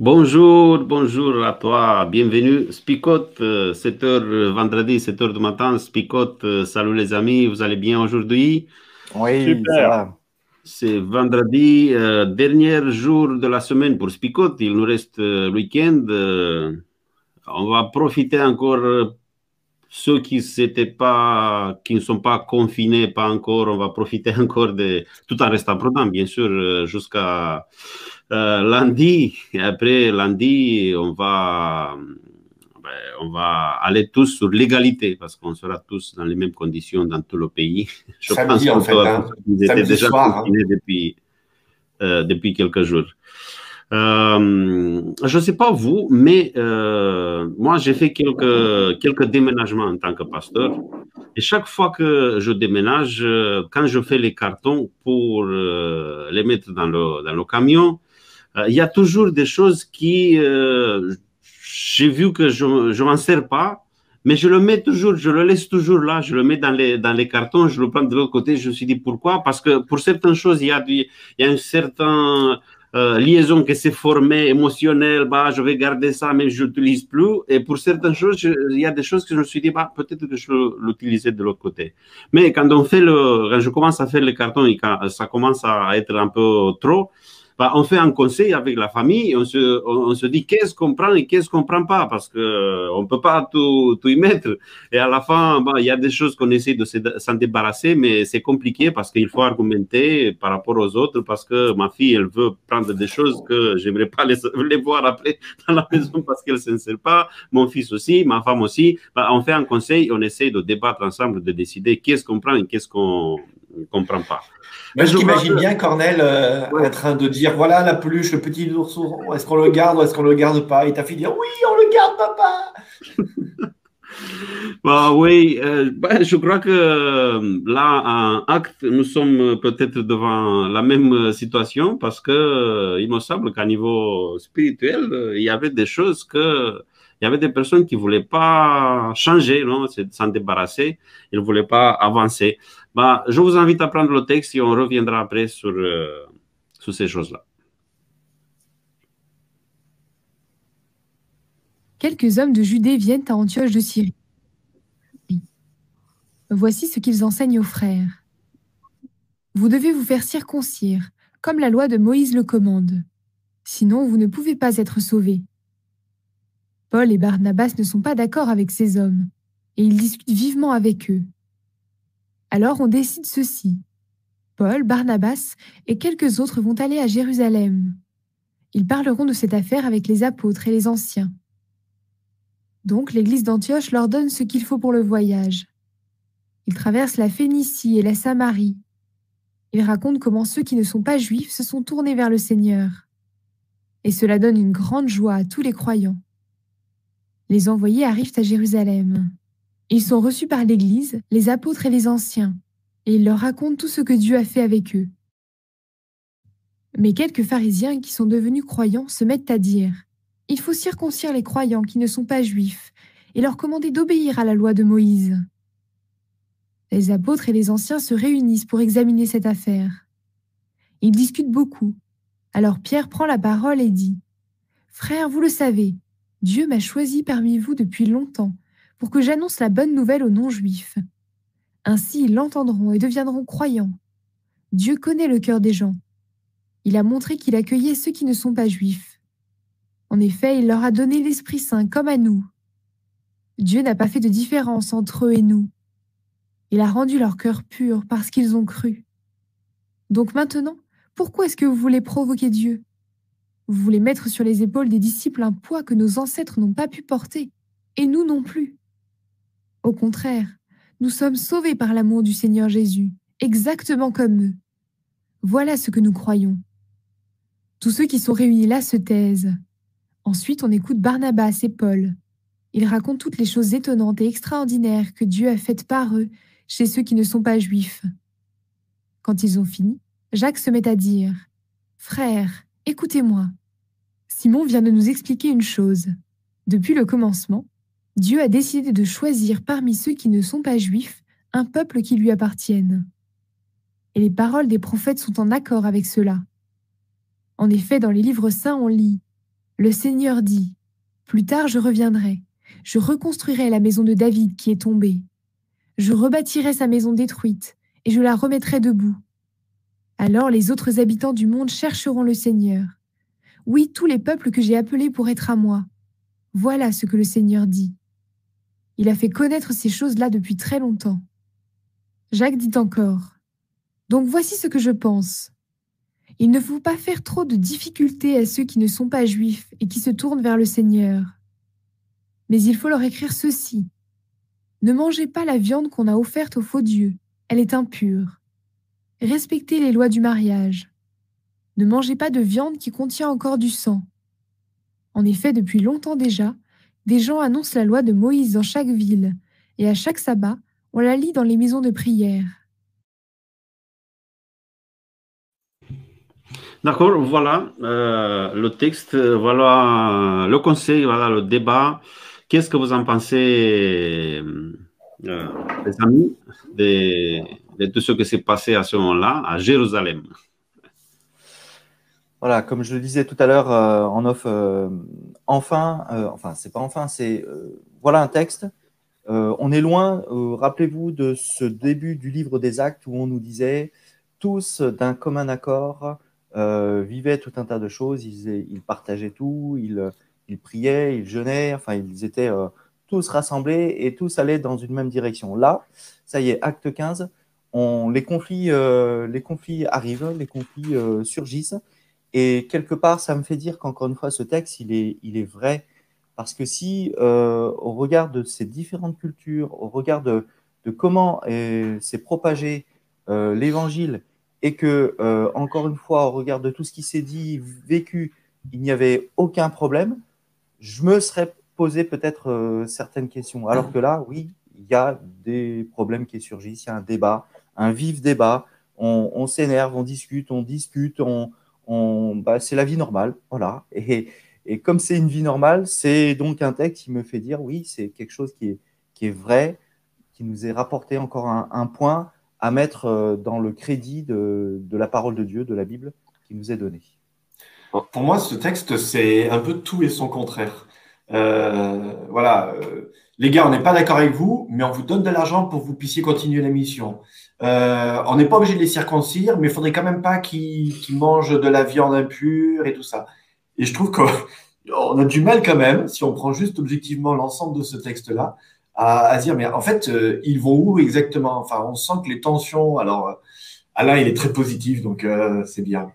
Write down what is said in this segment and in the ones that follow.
Bonjour, bonjour à toi, bienvenue. Spicote, 7h euh, vendredi, 7h du matin. Spicote, euh, salut les amis, vous allez bien aujourd'hui? Oui, Super. C'est vendredi, euh, dernier jour de la semaine pour Spicote. Il nous reste le week-end. on va profiter encore ceux qui pas, qui ne sont pas confinés, pas encore, on va profiter encore de, tout en restant prudent, bien sûr, jusqu'à euh, lundi, et après lundi, on va, ben, on va aller tous sur l'égalité parce qu'on sera tous dans les mêmes conditions dans tout le pays. Je pense en fait, hein. étaient déjà soir, hein. depuis, euh, depuis quelques jours. Euh, je ne sais pas vous, mais moi j'ai fait quelques, quelques déménagements en tant que pasteur. Et chaque fois que je déménage, quand je fais les cartons pour les mettre dans le, dans le camion, euh, il y a toujours des choses qui, euh, j'ai vu que je ne m'en sers pas, mais je le mets toujours, je le laisse toujours là, je le mets dans les, dans les cartons, je le prends de l'autre côté. Je me suis dit pourquoi? Parce que pour certaines choses, il y a, il y a une certaine euh, liaison qui s'est formée, émotionnelle, bah, je vais garder ça, mais je n'utilise plus. Et pour certaines choses, il y a des choses que je me suis dit, bah, peut-être que je l'utiliser de l'autre côté. Mais quand on fait le, quand je commence à faire et quand ça commence à être un peu trop, bah, on fait un conseil avec la famille, on se, on, se dit qu'est-ce qu'on prend et qu'est-ce qu'on prend pas, parce que euh, on peut pas tout, tout y mettre. Et à la fin, bah, il y a des choses qu'on essaie de s'en débarrasser, mais c'est compliqué parce qu'il faut argumenter par rapport aux autres, parce que ma fille, elle veut prendre des choses que j'aimerais pas les, les, voir après dans la maison parce qu'elle s'en sert pas. Mon fils aussi, ma femme aussi. Bah, on fait un conseil, on essaie de débattre ensemble, de décider qu'est-ce qu'on prend et qu'est-ce qu'on ne comprend pas. Moi, je t'imagine bien Cornel euh, en train de dire voilà la peluche, le petit ourson, est-ce qu'on le garde ou est-ce qu'on le garde pas? Et ta fille dire oui, on le garde, papa bah, Oui, euh, bah, je crois que euh, là, en acte, nous sommes peut-être devant la même situation parce que il me semble qu'à niveau spirituel, il y avait des choses que il y avait des personnes qui ne voulaient pas changer, s'en débarrasser, ils ne voulaient pas avancer. Bah, je vous invite à prendre le texte et on reviendra après sur, euh, sur ces choses-là. Quelques hommes de Judée viennent à Antioche de Syrie. Voici ce qu'ils enseignent aux frères. Vous devez vous faire circoncire, comme la loi de Moïse le commande. Sinon, vous ne pouvez pas être sauvés. Paul et Barnabas ne sont pas d'accord avec ces hommes, et ils discutent vivement avec eux. Alors on décide ceci. Paul, Barnabas et quelques autres vont aller à Jérusalem. Ils parleront de cette affaire avec les apôtres et les anciens. Donc l'église d'Antioche leur donne ce qu'il faut pour le voyage. Ils traversent la Phénicie et la Samarie. Ils racontent comment ceux qui ne sont pas juifs se sont tournés vers le Seigneur. Et cela donne une grande joie à tous les croyants. Les envoyés arrivent à Jérusalem. Ils sont reçus par l'Église, les apôtres et les anciens, et ils leur racontent tout ce que Dieu a fait avec eux. Mais quelques pharisiens qui sont devenus croyants se mettent à dire Il faut circoncire les croyants qui ne sont pas juifs et leur commander d'obéir à la loi de Moïse. Les apôtres et les anciens se réunissent pour examiner cette affaire. Ils discutent beaucoup. Alors Pierre prend la parole et dit Frères, vous le savez, Dieu m'a choisi parmi vous depuis longtemps pour que j'annonce la bonne nouvelle aux non-juifs. Ainsi ils l'entendront et deviendront croyants. Dieu connaît le cœur des gens. Il a montré qu'il accueillait ceux qui ne sont pas juifs. En effet, il leur a donné l'Esprit Saint comme à nous. Dieu n'a pas fait de différence entre eux et nous. Il a rendu leur cœur pur parce qu'ils ont cru. Donc maintenant, pourquoi est-ce que vous voulez provoquer Dieu? Vous voulez mettre sur les épaules des disciples un poids que nos ancêtres n'ont pas pu porter, et nous non plus. Au contraire, nous sommes sauvés par l'amour du Seigneur Jésus, exactement comme eux. Voilà ce que nous croyons. Tous ceux qui sont réunis là se taisent. Ensuite, on écoute Barnabas et Paul. Ils racontent toutes les choses étonnantes et extraordinaires que Dieu a faites par eux chez ceux qui ne sont pas juifs. Quand ils ont fini, Jacques se met à dire Frères, écoutez-moi. Simon vient de nous expliquer une chose. Depuis le commencement, Dieu a décidé de choisir parmi ceux qui ne sont pas juifs un peuple qui lui appartienne. Et les paroles des prophètes sont en accord avec cela. En effet, dans les livres saints, on lit Le Seigneur dit, Plus tard je reviendrai, je reconstruirai la maison de David qui est tombée. Je rebâtirai sa maison détruite, et je la remettrai debout. Alors les autres habitants du monde chercheront le Seigneur. Oui, tous les peuples que j'ai appelés pour être à moi. Voilà ce que le Seigneur dit. Il a fait connaître ces choses-là depuis très longtemps. Jacques dit encore, Donc voici ce que je pense. Il ne faut pas faire trop de difficultés à ceux qui ne sont pas juifs et qui se tournent vers le Seigneur. Mais il faut leur écrire ceci. Ne mangez pas la viande qu'on a offerte aux faux dieux, elle est impure. Respectez les lois du mariage. Ne mangez pas de viande qui contient encore du sang. En effet, depuis longtemps déjà, des gens annoncent la loi de Moïse dans chaque ville, et à chaque sabbat, on la lit dans les maisons de prière. D'accord, voilà euh, le texte, voilà le conseil, voilà le débat. Qu'est-ce que vous en pensez, euh, les amis, de, tout ce qui s'est passé à ce moment-là à Jérusalem? Voilà, comme je le disais tout à l'heure euh, en off, enfin, enfin, c'est pas enfin, c'est voilà un texte. on est loin, rappelez-vous de ce début du livre des actes où on nous disait tous d'un commun accord euh, vivaient tout un tas de choses. Ils, partageaient tout, ils, priaient, ils jeûnaient, enfin, ils étaient euh, tous rassemblés et tous allaient dans une même direction. Là, ça y est, acte 15, on, les, conflits, euh, les conflits arrivent, les conflits surgissent. Et quelque part, ça me fait dire qu'encore une fois, ce texte, il est, il est vrai. Parce que si, au regard de ces différentes cultures, au regard de, de comment s'est propagé l'évangile et que, euh, encore une fois, au regard de tout ce qui s'est dit, vécu, il n'y avait aucun problème, je me serais posé peut-être euh, certaines questions. Alors que là, oui, il y a des problèmes qui surgissent, il y a un débat, un vif débat, on, s'énerve, on discute, on dispute, on, on bah, c'est la vie normale, voilà. Et, comme c'est une vie normale, c'est donc un texte qui me fait dire, oui, c'est quelque chose qui est, vrai, qui nous est rapporté encore un, un point à mettre euh, dans le crédit de, la parole de Dieu, de la Bible qui nous est donnée. Pour moi, ce texte, c'est un peu tout et son contraire. Euh, voilà, euh, les gars, on n'est pas d'accord avec vous, mais on vous donne de l'argent pour que vous puissiez continuer la mission. On n'est pas obligé de les circoncire, mais il faudrait quand même pas qu'ils mangent de la viande impure et tout ça. Et je trouve qu'on a du mal quand même, si on prend juste objectivement l'ensemble de ce texte-là, à, dire, mais en fait, euh, ils vont où exactement? Enfin, on sent que les tensions. Alors, euh, Alain, il est très positif, donc euh, c'est bien.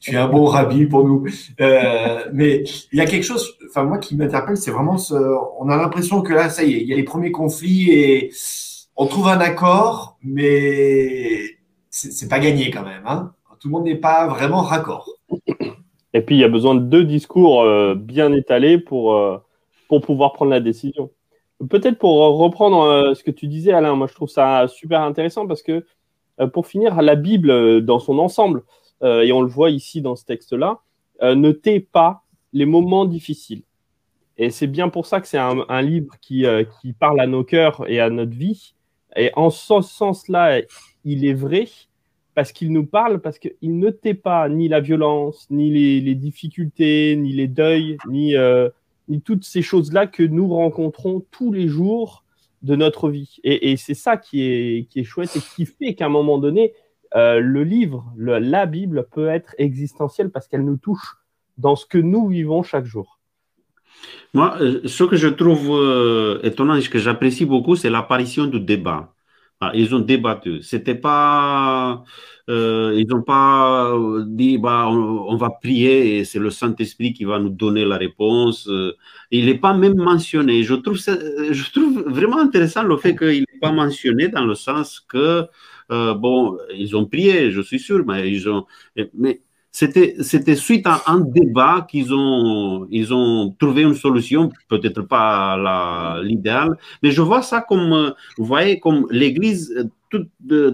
Tu es un bon rabbi pour nous. mais il y a quelque chose, enfin moi qui m'interpelle, c'est vraiment ce. On a l'impression que là, ça y est, il y a les premiers conflits et on trouve un accord, mais c'est pas gagné quand même. Hein Tout le monde n'est pas vraiment raccord. Et puis il y a besoin de deux discours bien étalés pour pour pouvoir prendre la décision. Peut-être pour reprendre euh, ce que tu disais, Alain, moi je trouve ça super intéressant parce que euh, pour finir, la Bible euh, dans son ensemble, et on le voit ici dans ce texte-là, ne tait pas les moments difficiles. Et c'est bien pour ça que c'est un, livre qui, qui, parle à nos cœurs et à notre vie. Et en ce sens-là, il est vrai parce qu'il nous parle, parce qu'il ne tait pas ni la violence, ni les, difficultés, ni les deuils, ni toutes ces choses-là que nous rencontrons tous les jours de notre vie. Et, c'est ça qui est, qui est chouette et qui fait qu'à un moment donné, euh, le livre, la Bible peut être existentielle parce qu'elle nous touche dans ce que nous vivons chaque jour. Moi, euh, ce que je trouve euh, étonnant et ce que j'apprécie beaucoup, c'est l'apparition du débat. Ah, ils ont débattu. C'était pas, euh, ils n'ont pas dit bah on, va prier et c'est le Saint Esprit qui va nous donner la réponse. Il n'est pas même mentionné. Je trouve je trouve vraiment intéressant le fait qu'il n'est pas mentionné dans le sens que bon ils ont prié, je suis sûr, mais ils ont c'était, c'était suite à un débat qu'ils ont, ils ont trouvé une solution, peut-être pas l'idéal, mais je vois ça comme, vous voyez, comme l'Église, tout,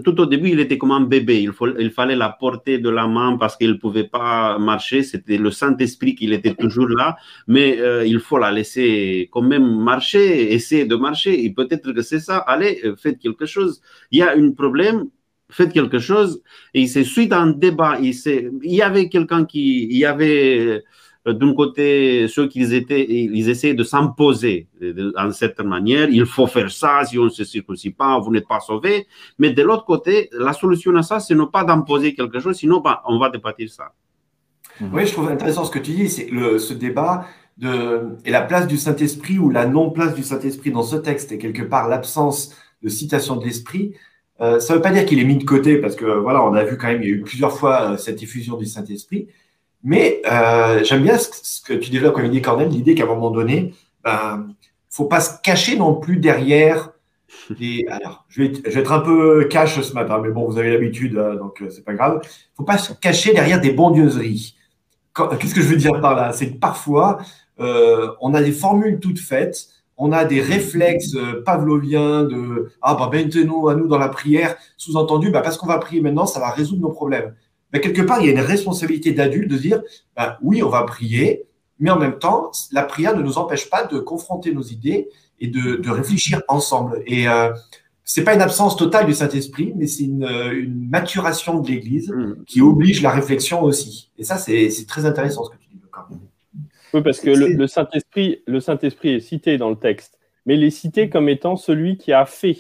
tout, au début, il était comme un bébé. Il, faut, il fallait la porter de la main parce qu'il ne pouvait pas marcher. C'était le Saint-Esprit qui était toujours là, mais euh, il faut la laisser quand même marcher, essayer de marcher. Et peut-être que c'est ça. Allez, faites quelque chose. Il y a un problème, faites quelque chose. Et c'est suite à un débat, il, il y avait quelqu'un qui, il y avait d'un côté, ceux qui étaient, ils essaient de s'imposer d'une certaine manière. Il faut faire ça, si on ne se circoncis pas, vous n'êtes pas sauvé. Mais de l'autre côté, la solution à ça, c'est ne pas d'imposer quelque chose, sinon bah, on va débattre ça. Oui, je trouve intéressant ce que tu dis, c'est ce débat de, et la place du Saint-Esprit ou la non-place du Saint-Esprit dans ce texte et quelque part l'absence de citation de l'Esprit. Euh, ça ne veut pas dire qu'il est mis de côté parce que voilà, on a vu quand même, il y a eu plusieurs fois euh, cette diffusion du Saint-Esprit. Mais euh, j'aime bien ce, que tu développes comme idée, Cornel, l'idée qu'à un moment donné, ben, faut pas se cacher non plus derrière des. Alors, je vais, je vais être un peu cash ce matin, mais bon, vous avez l'habitude, donc c'est pas grave. Faut pas se cacher derrière des bondieuseries. Qu'est-ce que je veux dire par là? C'est que parfois, euh, on a des formules toutes faites, on a des réflexes euh, pavloviens de ah bah maintenant à nous dans la prière, sous-entendu bah, parce qu'on va prier maintenant, ça va résoudre nos problèmes. Mais quelque part, il y a une responsabilité d'adulte de dire bah, oui, on va prier, mais en même temps, la prière ne nous empêche pas de confronter nos idées et de, réfléchir ensemble. Et euh, c'est pas une absence totale du Saint-Esprit, mais c'est une, une, maturation de l'Église mmh. qui oblige la réflexion aussi. Et ça, c'est très intéressant ce que tu parce que le, Saint-Esprit, le Saint-Esprit est cité dans le texte, mais il est cité comme étant celui qui a fait,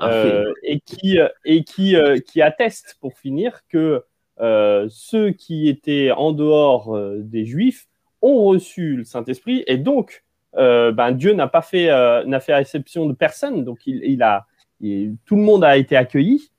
euh, et qui et qui euh, qui atteste pour finir que euh, ceux qui étaient en dehors des Juifs ont reçu le Saint-Esprit et donc ben, Dieu n'a pas fait n'a fait réception de personne, donc il, il a tout le monde a été accueilli.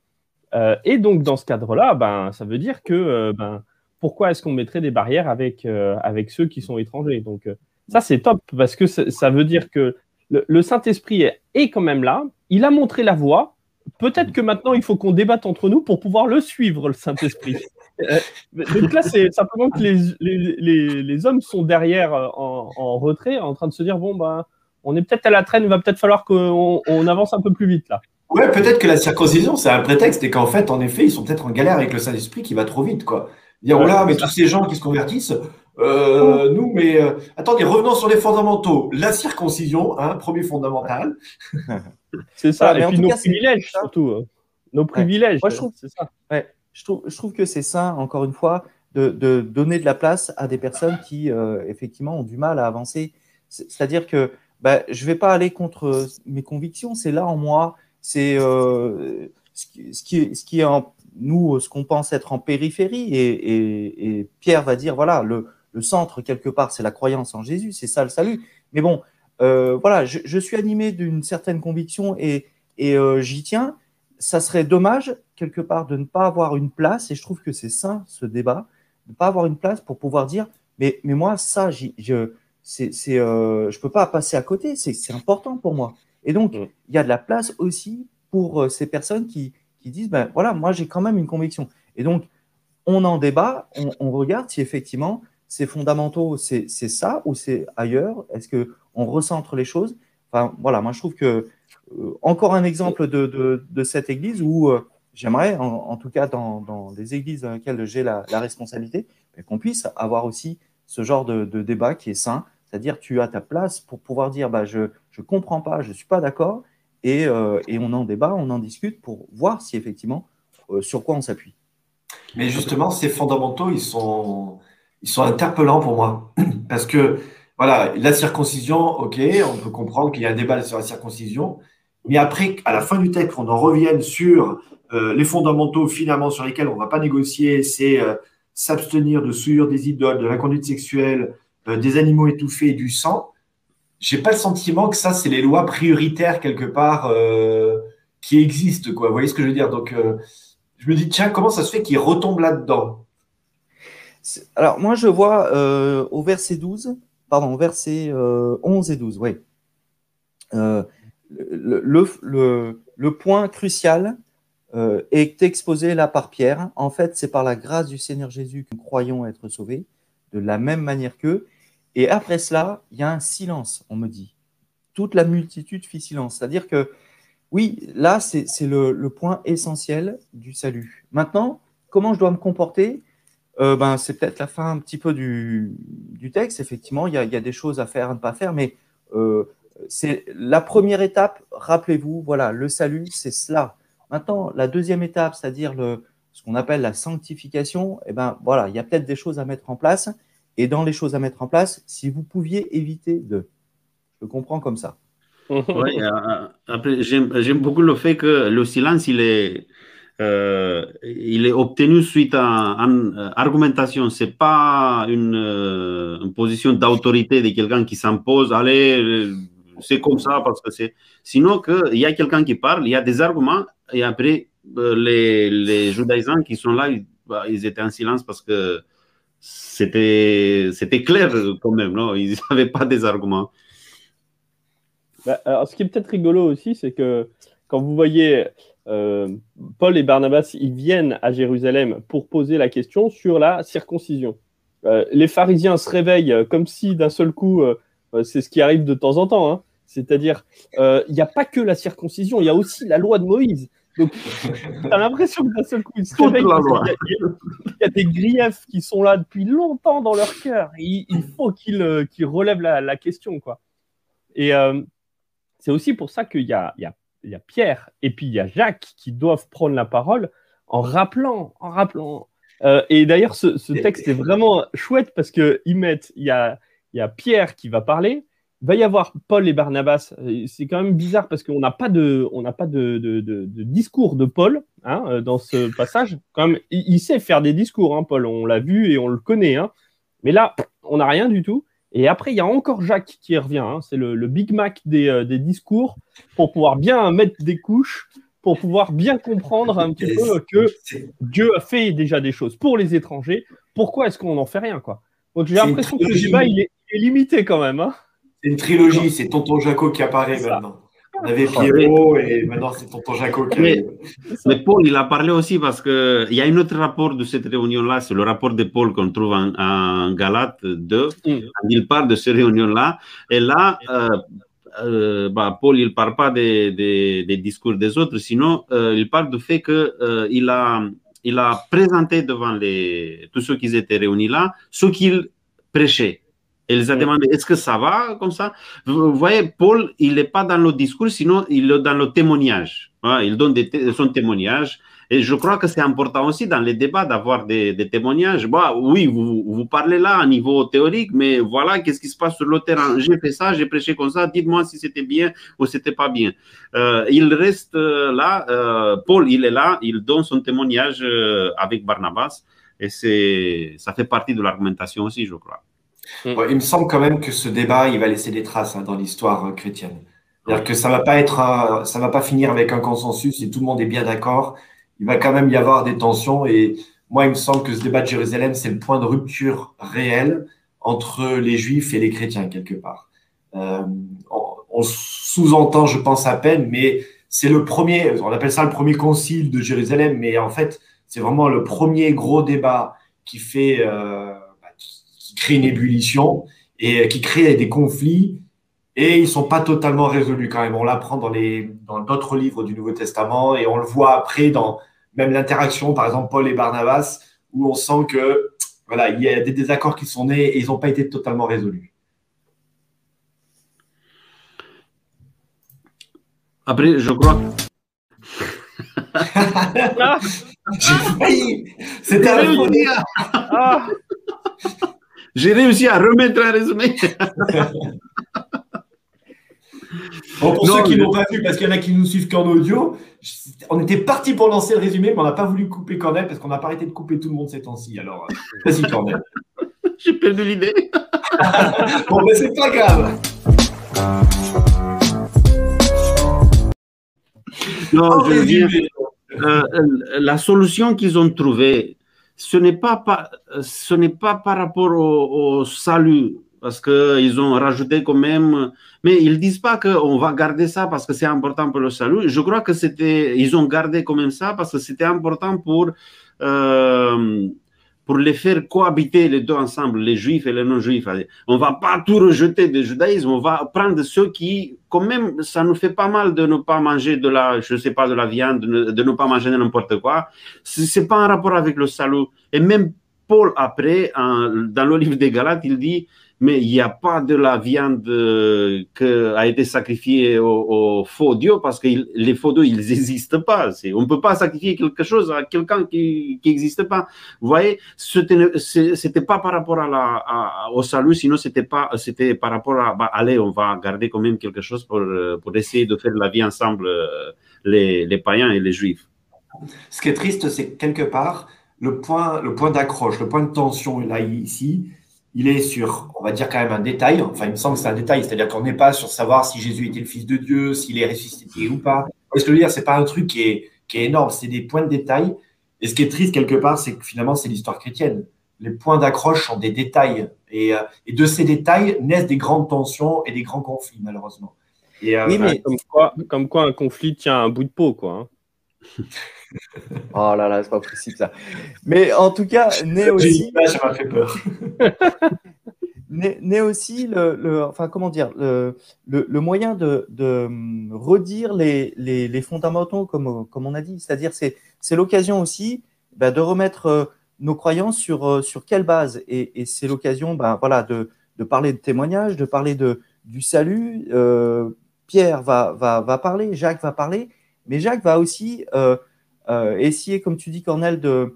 Et donc dans ce cadre-là, ben ça veut dire que ben pourquoi est-ce qu'on mettrait des barrières avec, euh, avec ceux qui sont étrangers? Donc, euh, ça, c'est top parce que ça veut dire que le, Saint-Esprit est, quand même là. Il a montré la voie. Peut-être que maintenant, il faut qu'on débatte entre nous pour pouvoir le suivre, le Saint-Esprit. Euh, donc là, c'est simplement que les, les, les, hommes sont derrière en, en, retrait, en train de se dire bon, ben, on est peut-être à la traîne, il va peut-être falloir qu'on on avance un peu plus vite là. Ouais, peut-être que la circoncision, c'est un prétexte et qu'en fait, en effet, ils sont peut-être en galère avec le Saint-Esprit qui va trop vite, quoi. Dire, voilà, mais tous ces gens qui se convertissent, euh, nous, mais euh, attendez, revenons sur les fondamentaux. La circoncision, hein, premier fondamental. c'est ça, et puis nos privilèges surtout. Hein. Nos privilèges, Moi, je trouve, c'est ça. Ouais. Je, trouve, je trouve que c'est ça, encore une fois, de, de, donner de la place à des personnes qui, euh, effectivement, ont du mal à avancer. C'est-à-dire que bah, je ne vais pas aller contre mes convictions, c'est là en moi, c'est ce, qui, ce, qui, ce qui est en nous, ce qu'on pense être en périphérie, et, Pierre va dire, voilà, le, centre, quelque part, c'est la croyance en Jésus, c'est ça le salut. Mais bon, euh, voilà, je, suis animé d'une certaine conviction et, euh, j'y tiens. Ça serait dommage, quelque part, de ne pas avoir une place, et je trouve que c'est sain, ce débat, de ne pas avoir une place pour pouvoir dire, mais, mais moi, ça, je ne euh, je peux pas passer à côté, c'est important pour moi. Et donc, mm. il y a de la place aussi pour ces personnes qui, qui disent, ben voilà, moi j'ai quand même une conviction. Et donc, on en débat, on, regarde si effectivement ces fondamentaux, c'est ça ou c'est ailleurs? Est-ce qu'on recentre les choses? Enfin, voilà, moi je trouve que euh, encore un exemple de, de, cette église où euh, j'aimerais, en, tout cas dans, dans, les églises dans lesquelles j'ai la, la, responsabilité, qu'on puisse avoir aussi ce genre de, de débat qui est sain, c'est-à-dire tu as ta place pour pouvoir dire bah, je ne comprends pas, je ne suis pas d'accord, euh, et, on en débat, on en discute pour voir si effectivement euh, sur quoi on s'appuie. Mais justement, ces fondamentaux, ils sont, ils sont interpellants pour moi. Parce que, voilà, la circoncision, ok, on peut comprendre qu'il y a un débat sur la circoncision. Mais après, à la fin du texte, on en revienne sur euh, les fondamentaux finalement sur lesquels on ne va pas négocier, c'est s'abstenir de souillure des idoles, de la conduite sexuelle, des animaux étouffés et du sang j'ai pas le sentiment que ça, c'est les lois prioritaires quelque part euh, qui existent. Quoi. Vous voyez ce que je veux dire? Donc, euh, je me dis, tiens, comment ça se fait qu'il retombe là-dedans? Alors, moi, je vois euh, au verset 12, pardon, verset 11 et 12, oui. Le, le, point crucial est exposé là par Pierre. En fait, c'est par la grâce du Seigneur Jésus que nous croyons être sauvés, de la même manière qu'eux. Et après cela, il y a un silence, on me dit. Toute la multitude fit silence. C'est-à-dire que, oui, là, c'est le, point essentiel du salut. Maintenant, comment je dois me comporter? Euh, ben, C'est peut-être la fin un petit peu du, texte. Effectivement, il y, a, des choses à faire, à ne pas faire, mais euh, c'est la première étape. Rappelez-vous, voilà, le salut, c'est cela. Maintenant, la deuxième étape, c'est-à-dire ce qu'on appelle la sanctification, eh ben, voilà, il y a peut-être des choses à mettre en place et dans les choses à mettre en place, si vous pouviez éviter de. Je comprends comme ça. Ouais, euh, après, j'aime beaucoup le fait que le silence, il est, euh, obtenu suite à une argumentation. C'est pas une, euh, position d'autorité de quelqu'un qui s'impose. Allez, euh, c'est comme ça parce que c'est. Sinon, que il y a quelqu'un qui parle, il y a des arguments et après euh, les, les judaïsants qui sont là, bah, ils étaient en silence parce que c'était clair quand même, non? Ils n'avaient pas des arguments. Bah, alors, ce qui est peut-être rigolo aussi, c'est que quand vous voyez euh, Paul et Barnabas, ils viennent à Jérusalem pour poser la question sur la circoncision. Euh, les pharisiens se réveillent euh, comme si d'un seul coup, c'est ce qui arrive de temps en temps, hein. c'est-à-dire il n'y a pas que la circoncision, il y a aussi la loi de Moïse. Donc, tu as l'impression que d'un seul coup, ils se il y a- il des griefs qui sont là depuis longtemps dans leur cœur. Il, il faut qu'ils euh, relèvent la, la question. Quoi. Et euh, c'est aussi pour ça qu'il y a, il y, a, il y a Pierre et puis il y a Jacques qui doivent prendre la parole en rappelant, en rappelant. Euh, et d'ailleurs, ce, ce texte est vraiment chouette parce que ils mettent, il y a, il y a Pierre qui va parler, il va y avoir Paul et Barnabas. Et C'est quand même bizarre parce qu'on n'a pas de, on n'a pas de, de, de- de discours de Paul hein, euh, dans ce passage. Quand même, il, il sait faire des discours, hein, Paul. On l'a vu et on le connaît. Hein. Mais là, on n'a rien du tout. Et après, il y a encore Jacques qui revient. hein. C'est le, le Big Mac des, euh, des discours pour pouvoir bien mettre des couches, pour pouvoir bien comprendre un petit peu que Dieu a fait déjà des choses pour les étrangers. Pourquoi est-ce qu'on n'en fait rien quoi? Donc j'ai l'impression que le débat il est, il est limité quand même. Hein. C'est une trilogie, c'est Tonton Jaco qui apparaît maintenant. On avait Pierrot et maintenant c'est Tonton Jaco qui Mais-. Mais Paul, il a parlé aussi parce qu'il y a un autre rapport de cette réunion-là, c'est le rapport de Paul qu'on trouve en, en Galates 2. Mm. Il parle de cette réunion-là. Et là, euh, euh, bah, Paul, il ne parle pas des, des- des discours des autres, sinon, euh, il parle du fait qu'il a, il a présenté devant les, tous ceux qui étaient réunis là ce qu'il prêchait. Et les a demandé est-ce que ça va comme ça? Vous voyez, Paul, il n'est pas dans le discours, sinon il est dans le témoignage. Voilà, il donne des son témoignage. Et je crois que c'est important aussi dans les débats d'avoir des, des témoignages. Bah, oui, vous, vous parlez là à niveau théorique, mais voilà, qu'est-ce qui se passe sur le terrain? J'ai fait ça, j'ai prêché comme ça, dites-moi si c'était bien ou c'était pas bien. Euh, il reste euh, là, euh, Paul, il est là, il donne son témoignage avec Barnabas. Et c'est, ça fait partie de l'argumentation aussi, je crois. Ouais, il me semble quand même que ce débat, il va laisser des traces hein, dans l'histoire euh, chrétienne. C'est-à-dire que ça va pas être, ça va pas finir avec un consensus et tout le monde est bien d'accord. Il va quand même y avoir des tensions et moi, il me semble que ce débat de Jérusalem, c'est le point de rupture réel entre les Juifs et les chrétiens quelque part. Euh, on, on sous-entend, je pense à peine, mais c'est le premier, on appelle ça le premier concile de Jérusalem, mais en fait, c'est vraiment le premier gros débat qui fait, euh, bah, qui, qui crée une ébullition et qui crée des conflits et ils sont pas totalement résolus quand même. On l'apprend dans les dans d'autres livres du Nouveau Testament et on le voit après dans même l'interaction, par exemple Paul et Barnabas, où on sent que voilà, il y a des désaccords qui sont nés et ils n'ont pas été totalement résolus. Après, je crois Ah, J'ai failli. C'était un faux délire. ah, j'ai réussi à remettre un résumé. Bon, pour Non, ceux qui mais- n'ont pas vu, parce qu'il y en a qui nous suivent qu'en audio, on était parti pour lancer le résumé, mais on n'a pas voulu couper Cornel parce qu'on n'a pas arrêté de couper tout le monde ces temps-ci. Alors, euh, vas-y Cornel. j'ai perdu l'idée. Bon, mais c'est pas grave. Non, En je veux dire, euh, la solution qu'ils ont trouvée, ce n'est pas, par- ce n'est pas par rapport au, au salut, parce qu'ils ont rajouté quand même, mais ils disent pas qu'on va garder ça parce que c'est important pour le salut. Je crois que c'était, ils ont gardé quand même ça parce que c'était important pour, euh, pour les faire cohabiter les deux ensemble, les juifs et les non-juifs. On va pas tout rejeter du judaïsme, on va prendre ceux qui, quand même, ça nous fait pas mal de ne pas manger de la, je sais pas, de la viande, de ne, de ne pas manger n'importe quoi. C'est pas un rapport avec le salut. Et même Paul, après, dans le livre des Galates, il dit mais il n'y a pas de la viande euh, qui a été sacrifiée au, faux Dieu parce que les faux dieux, ils n'existent pas. On ne peut pas sacrifier quelque chose à quelqu'un qui n'existe pas. Vous voyez, ce n'était pas par rapport au salut, sinon c'était pas, c'était par rapport à, bah, allez, on va garder quand même quelque chose pour, euh, essayer de faire la vie ensemble, euh, les, païens et les juifs. Ce qui est triste, c'est quelque part, le point, le point d'accroche, le point de tension là ici, il est sur, on va dire quand même un détail. Enfin, il me semble que c'est un détail, c'est-à-dire qu'on n'est pas sur savoir si Jésus était le Fils de Dieu, s'il est ressuscité ou pas. Ce que je veux dire, c'est pas un truc qui est, qui est énorme, c'est des points de détail. Et ce qui est triste quelque part, c'est que finalement, c'est l'histoire chrétienne. Les points d'accroche sont des détails. Et, euh, et, de ces détails naissent des grandes tensions et des grands conflits, malheureusement. Et, euh, oui, mais comme quoi, comme quoi un conflit tient un bout de peau, quoi. Oh là là, c'est pas possible ça. Mais en tout cas, né aussi. ça m'a fait peur. né, aussi le, enfin comment dire, le, le, moyen de, de, redire les, les, les, fondamentaux comme, comme on a dit. C'est-à-dire, c'est, c'est l'occasion aussi bah, de remettre euh, nos croyances sur, euh, sur quelle base? Et, et c'est l'occasion bah, voilà, de, de parler de témoignages, de parler de, du salut. Euh, Pierre va, va, va parler, Jacques va parler, mais Jacques va aussi euh, essayer, comme tu dis, Cornel, de,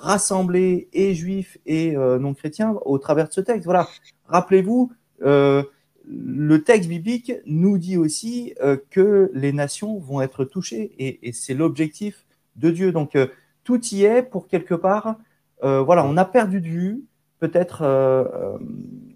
rassembler et juifs et euh, non chrétiens au travers de ce texte. Voilà. Rappelez-vous, euh, le texte biblique nous dit aussi que les nations vont être touchées et, c'est l'objectif de Dieu. Donc tout y est pour quelque part. voilà, on a perdu de vue peut-être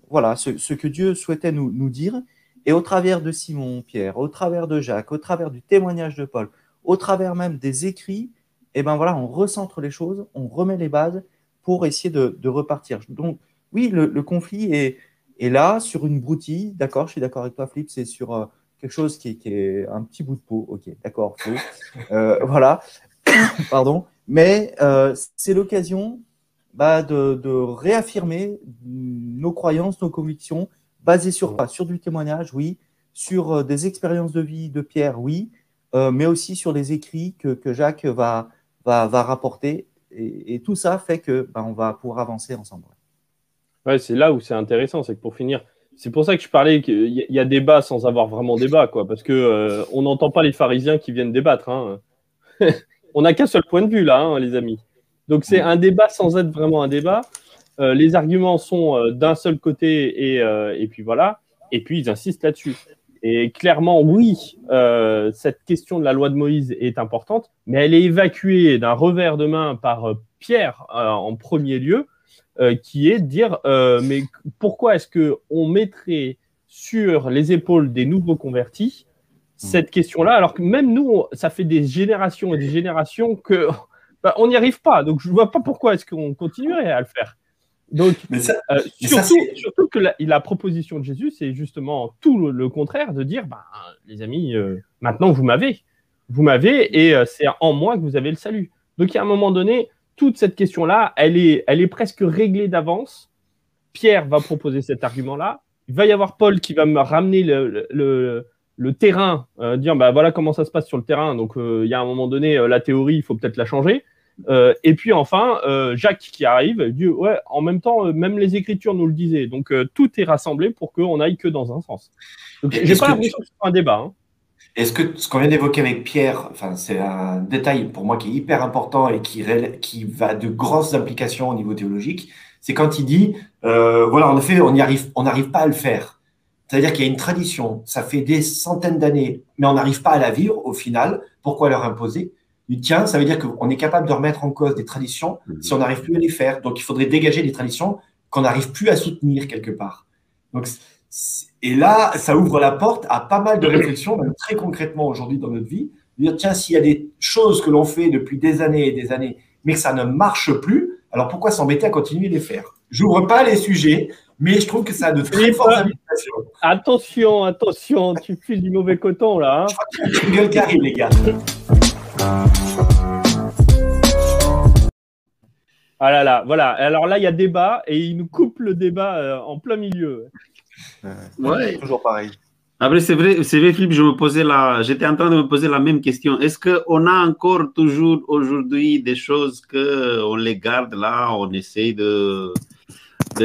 voilà ce, que Dieu souhaitait nous dire. Et au travers de Simon, Pierre, au travers de Jacques, au travers du témoignage de Paul, au travers même des écrits, eh ben voilà, on recentre les choses, on remet les bases pour essayer de, repartir. Donc, oui, le, conflit est, là sur une broutille. D'accord, je suis d'accord avec toi, Flip, c'est sur euh, quelque chose qui est, un petit bout de peau. Ok, d'accord, euh, voilà, pardon. Mais euh, c'est l'occasion bah, de, réaffirmer nos croyances, nos convictions, basées sur quoi? Sur du témoignage, oui. Sur des expériences de vie de Pierre, oui. Euh, mais aussi sur les écrits que, Jacques va, va, va rapporter. Et, tout ça fait que ben, on va pouvoir avancer ensemble. Ouais, c'est là où c'est intéressant, c'est que pour finir, c'est pour ça que je parlais qu'il y, a débat sans avoir vraiment débat, quoi, parce que euh, on n'entend pas les pharisiens qui viennent débattre. Hein. on n'a qu'un seul point de vue là, hein, les amis. Donc c'est un débat sans être vraiment un débat. Euh, les arguments sont d'un seul côté et, et, puis voilà. Et puis ils insistent là-dessus. Et clairement, oui, euh, cette question de la loi de Moïse est importante, mais elle est évacuée d'un revers de main par euh, Pierre euh, en premier lieu, qui est de dire mais pourquoi est-ce que on mettrait sur les épaules des nouveaux convertis cette question-là, alors que même nous, ça fait des générations et des générations que bah, on n'y arrive pas. Donc je ne vois pas pourquoi est-ce qu'on continuerait à le faire. Donc, euh, surtout, que la, proposition de Jésus, c'est justement tout le, contraire de dire, bah, les amis, euh, maintenant vous m'avez, vous m'avez, et euh, c'est en moi que vous avez le salut. Donc, à un moment donné, toute cette question-là, elle est, elle est presque réglée d'avance. Pierre va proposer cet argument-là. Il va y avoir Paul qui va me ramener le, le, le terrain, dire, bah, voilà comment ça se passe sur le terrain. Donc, il y a un moment donné, la théorie, il faut peut-être la changer. Euh, et puis enfin, euh, Jacques qui arrive, dit ouais, en même temps, euh, même les Écritures nous le disaient. Donc tout est rassemblé pour qu'on aille que dans un sens. J'ai pas l'impression que, ce soit un débat. Hein. Est-ce que ce qu'on vient d'évoquer avec Pierre, enfin, c'est un détail pour moi qui est hyper important et qui, qui va de grosses implications au niveau théologique, c'est quand il dit, voilà, en effet, on n'arrive on n'arrive pas à le faire. C'est-à-dire qu'il y a une tradition, ça fait des centaines d'années, mais on n'arrive pas à la vivre au final. Pourquoi leur imposer? Du tien, ça veut dire qu'on est capable de remettre en cause des traditions mhm. si on n'arrive plus à les faire. Donc, il faudrait dégager des traditions qu'on n'arrive plus à soutenir quelque part. Donc, et là, ça ouvre la porte à pas mal de réflexions, même très concrètement aujourd'hui dans notre vie. Dire, tiens, s'il y a des choses que l'on fait depuis des années et des années, mais que ça ne marche plus, alors pourquoi s'embêter à continuer à les faire? J'ouvre pas les sujets, mais je trouve que ça a de très fortes implications. Attention, attention, tu files du mauvais coton là. Hein. Je crois qu'il y a une gueule qui arrive, les gars. Ah là là, voilà. Alors là, il y a débat et il nous coupe le débat euh, en plein milieu. Ouais. Toujours pareil. Après, c'est vrai, c'est vrai, Philippe, je me posais la, j'étais en train de me poser la même question. Est-ce qu'on a encore toujours aujourd'hui des choses qu'on les garde là, on essaye de,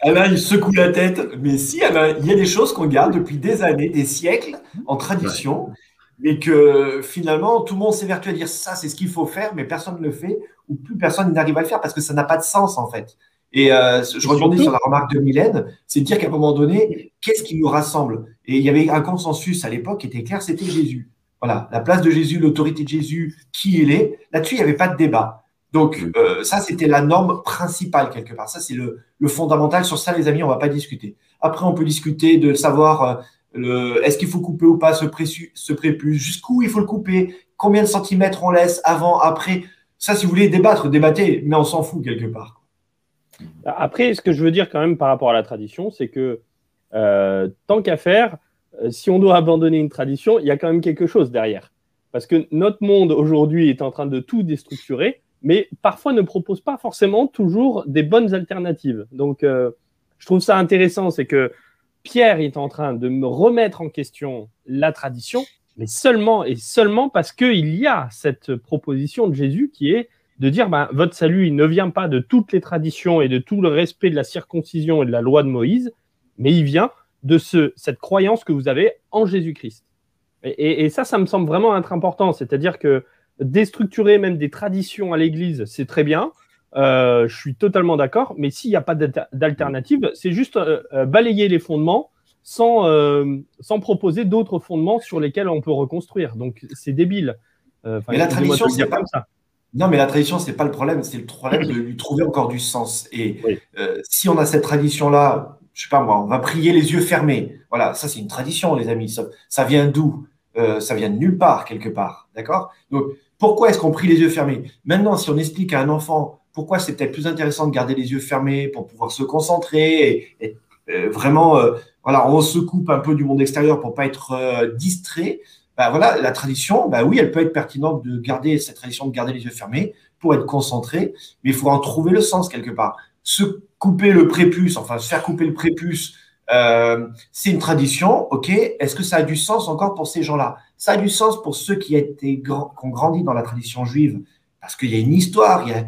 Alain, il secoue la tête. Mais si, Alain, il y a des choses qu'on garde depuis des années, des siècles, en tradition, mais que finalement, tout le monde s'évertue à dire ça, c'est ce qu'il faut faire, mais personne ne le fait, ou plus personne n'arrive à le faire parce que ça n'a pas de sens, en fait. Et euh, je rebondis sur la remarque de Mylène, c'est de dire qu'à un moment donné, qu'est-ce qui nous rassemble? Et il y avait un consensus à l'époque qui était clair, c'était Jésus. Voilà, la place de Jésus, l'autorité de Jésus, qui il est. Là-dessus, il n'y avait pas de débat. Donc, mm. euh, ça, c'était la norme principale quelque part. Ça, c'est le, fondamental. Sur ça, les amis, on ne va pas discuter. Après, on peut discuter de savoir euh, est-ce qu'il faut couper ou pas ce, ce prépuce, jusqu'où il faut le couper, combien de centimètres on laisse avant, après? Ça, si vous voulez débattre, débattez, mais on s'en fout quelque part. Après, ce que je veux dire quand même par rapport à la tradition, c'est que euh, tant qu'à faire, si on doit abandonner une tradition, il y a quand même quelque chose derrière. Parce que notre monde aujourd'hui est en train de tout déstructurer mais parfois ne propose pas forcément toujours des bonnes alternatives. Donc, euh, je trouve ça intéressant, c'est que Pierre est en train de me remettre en question la tradition, mais seulement et seulement parce qu'il y a cette proposition de Jésus qui est de dire ben, votre salut, ne vient pas de toutes les traditions et de tout le respect de la circoncision et de la loi de Moïse, mais il vient de ce, cette croyance que vous avez en Jésus-Christ. Et, et, ça, ça me semble vraiment être important, c'est-à-dire que déstructurer même des traditions à l'Église, c'est très bien. Euh, je suis totalement d'accord. Mais s'il n'y a pas d'alternative, c'est juste euh, euh, balayer les fondements sans, sans proposer d'autres fondements sur lesquels on peut reconstruire. Donc c'est débile. mais la tradition, c'est pas ça. Non, mais la tradition, c'est pas le problème. C'est le problème de lui trouver encore du sens. Et si on a cette tradition-là, je sais pas moi, on va prier les yeux fermés. Voilà, ça c'est une tradition, les amis. Ça, ça vient d'où? Ça vient de nulle part quelque part, d'accord? Donc pourquoi est-ce qu'on prie les yeux fermés? Maintenant, si on explique à un enfant pourquoi c'est peut-être plus intéressant de garder les yeux fermés pour pouvoir se concentrer et, euh, vraiment, euh, voilà, on se coupe un peu du monde extérieur pour pas être euh, distrait. Ben voilà, la tradition, bah oui, elle peut être pertinente de garder cette tradition de garder les yeux fermés pour être concentré, mais il faut en trouver le sens quelque part. Se couper le prépuce, enfin se faire couper le prépuce euh, c'est une tradition, ok. Est-ce que ça a du sens encore pour ces gens-là? Ça a du sens pour ceux qui, étaient, qui ont grandi dans la tradition juive, parce qu'il y a une histoire, il y a,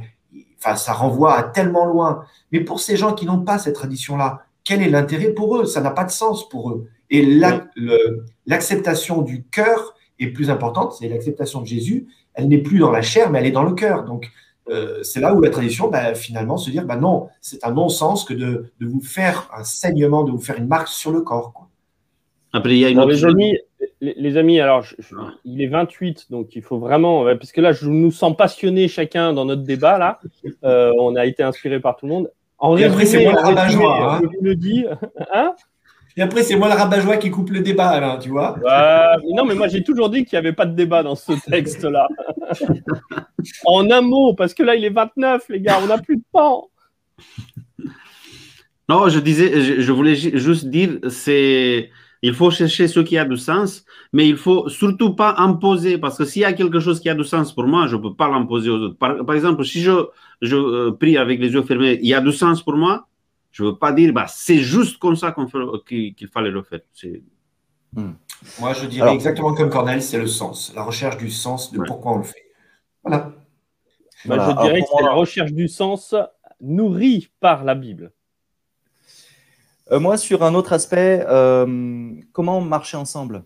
enfin, ça renvoie à tellement loin. Mais pour ces gens qui n'ont pas cette tradition-là, quel est l'intérêt pour eux? Ça n'a pas de sens pour eux. Et l'acceptation du cœur est plus importante, c'est l'acceptation de Jésus. Elle n'est plus dans la chair, mais elle est dans le cœur. Donc, euh, c'est là où la tradition, bah, finalement, se dire, bah non, c'est un non-sens que de, vous faire un saignement, de vous faire une marque sur le corps. Après, il y a une les, amis, les, amis, alors, il est 28, donc il faut vraiment, parce que là, je nous sens passionnés chacun dans notre débat, là. Euh, on a été inspiré par tout le monde. En Et après, c'est moi le rabat-joie. Hein. Je le dis. Hein? Et après, c'est moi le rabat-joie qui coupe le débat, là, tu vois. non, mais moi, j'ai toujours dit qu'il n'y avait pas de débat dans ce texte-là. en un mot, parce que là, il est 29, les gars, on n'a plus de temps. Non, je disais, je, voulais juste dire, c'est, il faut chercher ce qui a du sens, mais il faut surtout pas imposer, parce que s'il y a quelque chose qui a du sens pour moi, je ne peux pas l'imposer aux autres. Par, exemple, si je, je euh, prie avec les yeux fermés, il y a du sens pour moi, je ne veux pas dire, bah, c'est juste comme ça qu'il fallait le faire. Hmm. Moi, je dirais exactement comme Cornel, c'est le sens, la recherche du sens de pourquoi on le fait. Voilà. je dirais que c'est la recherche du sens nourrie par la Bible. Euh, moi, sur un autre aspect, euh, comment marcher ensemble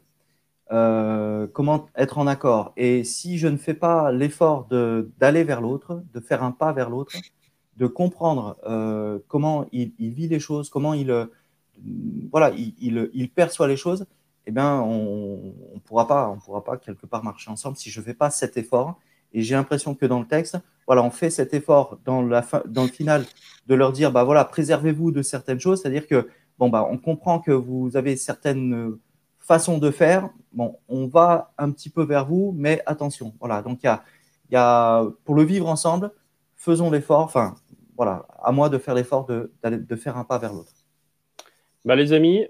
euh, Comment être en accord Et si je ne fais pas l'effort d'aller vers l'autre, de faire un pas vers l'autre, de comprendre euh, comment il, vit les choses, comment il, euh, voilà, il, perçoit les choses, eh bien, on ne pourra, on pourra pas quelque part marcher ensemble si je ne fais pas cet effort. Et j'ai l'impression que dans le texte, voilà, on fait cet effort dans, la fin, dans le final de leur dire, bah voilà, préservez-vous de certaines choses, c'est-à-dire que bon bah on comprend que vous avez certaines façons de faire. Bon, on va un petit peu vers vous, mais attention. Voilà, donc il y a, y a pour le vivre ensemble, faisons l'effort. Enfin, voilà, à moi de faire l'effort de, de, faire un pas vers l'autre. Bah, les amis,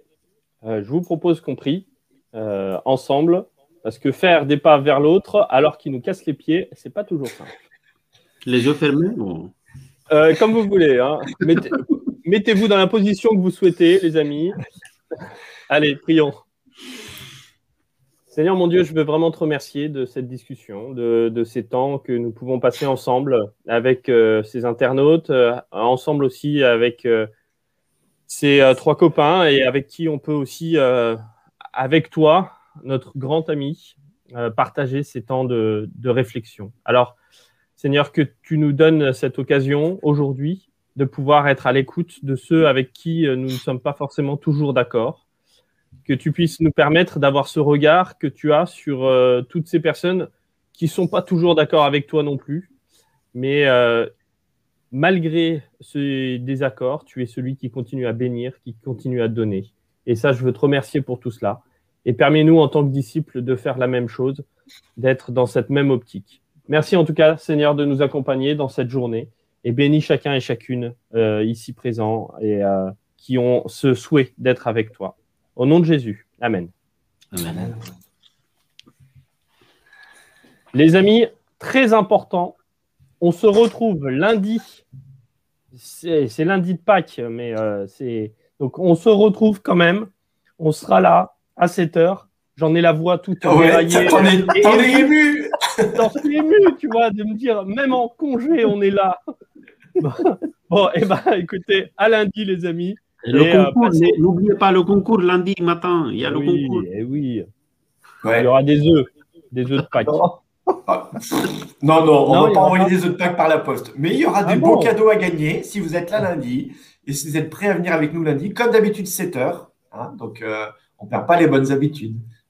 euh, je vous propose qu'on prie euh, ensemble, parce que faire des pas vers l'autre alors qu'il nous casse les pieds, c'est pas toujours simple. Les yeux fermés euh, Comme vous voulez. Hein. Mettez-vous dans la position que vous souhaitez, les amis. Allez, prions. Seigneur mon Dieu, je veux vraiment te remercier de cette discussion, de, ces temps que nous pouvons passer ensemble avec euh, ces internautes, euh, ensemble aussi avec euh, ces trois copains et avec qui on peut aussi, avec toi, notre grand ami, partager ces temps de, de réflexion. Alors, Seigneur, que tu nous donnes cette occasion aujourd'hui de pouvoir être à l'écoute de ceux avec qui nous ne sommes pas forcément toujours d'accord que tu puisses nous permettre d'avoir ce regard que tu as sur euh, toutes ces personnes qui ne sont pas toujours d'accord avec toi non plus. Mais euh, malgré ce désaccord, tu es celui qui continue à bénir, qui continue à donner. Et ça, je veux te remercier pour tout cela. Et permets-nous, en tant que disciples, de faire la même chose, d'être dans cette même optique. Merci en tout cas, Seigneur, de nous accompagner dans cette journée. Et bénis chacun et chacune euh, ici présents et qui ont ce souhait d'être avec toi. Au nom de Jésus. Amen. Amen. Les amis, très important, on se retrouve lundi. C'est lundi de Pâques, mais euh, c'est. Donc on se retrouve quand même. On sera là à 7 heures. J'en ai la voix toute ouais, T'en es, ému T'en suis ému, tu vois, de me dire, même en congé, on est là. bon, et eh ben, écoutez, à lundi, les amis. Euh, n'oubliez pas le concours lundi matin. Il y a le concours. Eh oui. Il y aura des œufs, des œufs de Pâques. Ah. non, non, on ne va pas envoyer des œufs de Pâques par la poste. Mais il y aura ah des beaux cadeaux à gagner si vous êtes là lundi et si vous êtes prêts à venir avec nous lundi. Comme d'habitude, 7 heures. Hein, donc, euh, on ne perd pas les bonnes habitudes.